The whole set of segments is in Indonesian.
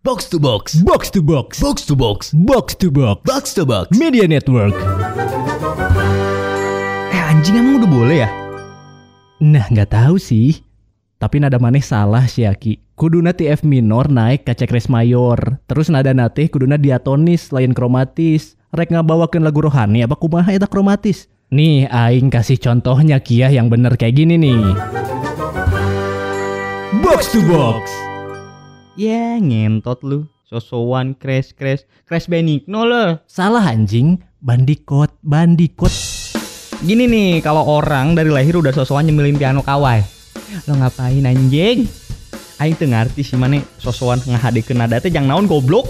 Box to box. Box to box. Box to box. Box to box. Box to box. Media Network. Eh anjing emang udah boleh ya? Nah, nggak tahu sih. Tapi nada maneh salah sih Aki. Kuduna ti F minor naik ke cekres mayor. Terus nada nate kuduna diatonis lain kromatis. Rek ngabawakeun lagu rohani apa kumaha eta kromatis? Nih, aing kasih contohnya Kia yang bener kayak gini nih. Box to box. Ya ngentot lu. Sosowan crash crash crash benigno lo. Salah anjing, bandikot, bandikot. Gini nih kalau orang dari lahir udah sosokan nyemilin piano kawai. Lo ngapain anjing? Aing tuh ngerti sih mana sosokan ngahadekeun nada teh jangan naon goblok.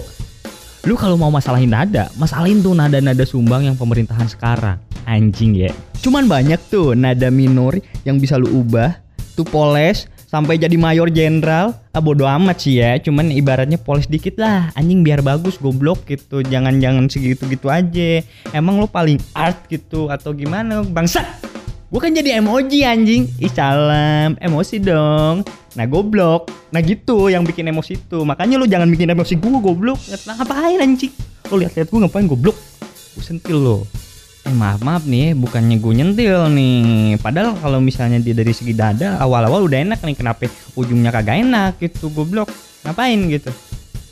Lu kalau mau masalahin nada, masalahin tuh nada-nada sumbang yang pemerintahan sekarang. Anjing ya. Cuman banyak tuh nada minor yang bisa lu ubah, tuh poles sampai jadi mayor jenderal. Ah bodo amat sih ya, cuman ibaratnya poles dikit lah. Anjing biar bagus goblok gitu. Jangan-jangan segitu-gitu aja. Emang lu paling art gitu atau gimana? Bangsat. Gue kan jadi emoji anjing. Ih salam, emosi dong. Nah goblok. Nah gitu yang bikin emosi itu. Makanya lu jangan bikin emosi gue goblok. Ngapain anjing. Lu lihat-lihat gue ngapain goblok. Gue sentil lo. Eh maaf maaf nih, bukannya gue nyentil nih. Padahal kalau misalnya dia dari segi dada awal-awal udah enak nih, kenapa ujungnya kagak enak gitu goblok. Ngapain gitu?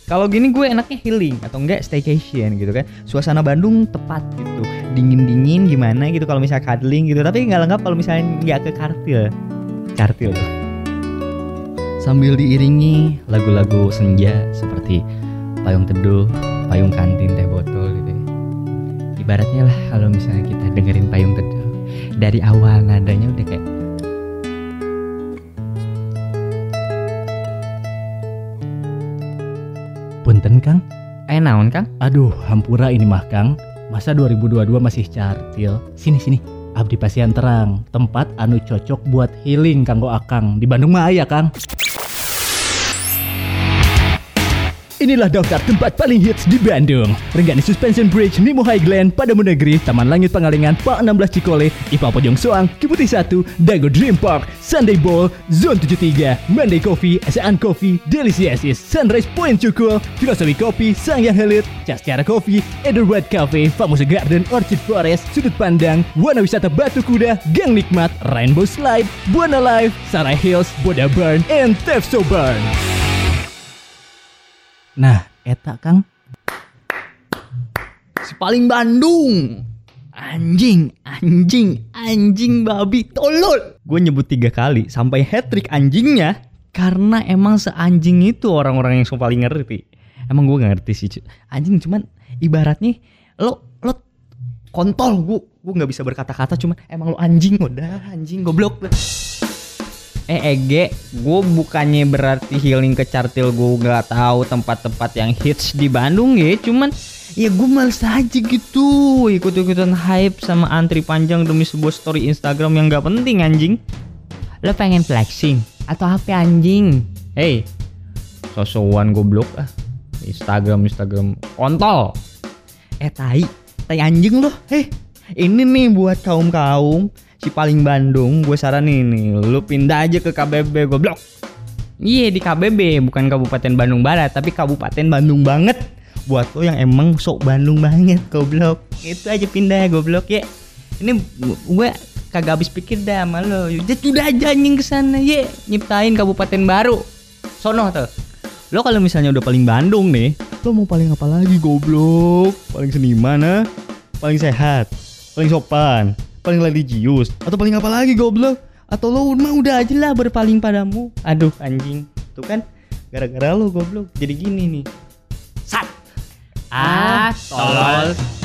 Kalau gini gue enaknya healing atau enggak staycation gitu kan. Suasana Bandung tepat gitu. Dingin-dingin gimana gitu kalau misalnya cuddling gitu. Tapi nggak lengkap kalau misalnya nggak ke kartil. Kartil. Sambil diiringi lagu-lagu senja seperti Payung Teduh, Payung Kantin Teh Botol gitu. Ibaratnya lah kalau misalnya kita dengerin Payung Teduh dari awal nadanya udah kayak Punten Kang. eh naon Kang? Aduh, hampura ini mah Kang. Masa 2022 masih cartil. Sini sini. Abdi Pasian Terang, tempat anu cocok buat healing kanggo Akang. Di Bandung mah aya, Kang. Inilah daftar tempat paling hits di Bandung. Renggani Suspension Bridge, Nemo Highland, Padamu Negeri, Taman Langit Pangalengan, Pak 16 Cikole, IPA Pojong Soang, Kiputi 1, Dago Dream Park, Sunday Ball, Zone 73, Monday Coffee, Esan Coffee, Delicious, Sunrise Point Cukul, Filosofi Kopi, Sangyang Helit, Cascara Coffee, Edelweiss Cafe, Famosa Garden, Orchid Forest, Sudut Pandang, Buana Wisata Batu Kuda, Gang Nikmat, Rainbow Slide, Buana Live, Sarai Hills, Boda Burn, and Tefso Burn. Nah, eta Kang. Si paling Bandung. Anjing, anjing, anjing babi tolol. Gue nyebut tiga kali sampai hat trick anjingnya karena emang seanjing itu orang-orang yang paling ngerti. Emang gue gak ngerti sih. Anjing cuman ibaratnya lo lo kontol gue gue nggak bisa berkata-kata cuman emang lo anjing udah anjing goblok Eh Ege, gue bukannya berarti healing ke cartil gue nggak tahu tempat-tempat yang hits di Bandung ya, cuman ya gue males aja gitu ikut-ikutan hype sama antri panjang demi sebuah story Instagram yang nggak penting anjing. Lo pengen flexing atau apa anjing? Hey, sosowan goblok ah. Instagram Instagram kontol. Eh tai, tai anjing loh. Heh, ini nih buat kaum kaum si paling Bandung. Gue saranin nih, lu pindah aja ke KBB goblok. Iya di KBB bukan Kabupaten Bandung Barat tapi Kabupaten Bandung banget. Buat lo yang emang sok Bandung banget goblok. Itu aja pindah goblok ya. Ini gue kagak habis pikir dah sama lo. Ya udah aja anjing ke sana ye, nyiptain kabupaten baru. Sono tuh. Lo kalau misalnya udah paling Bandung nih, lo mau paling apa lagi goblok? Paling seniman ah? Paling sehat, paling sopan, paling religius, atau paling apa lagi goblok? Atau lo mah udah aja lah berpaling padamu. Aduh anjing, tuh kan gara-gara lo goblok jadi gini nih. Sat. Ah, tolol.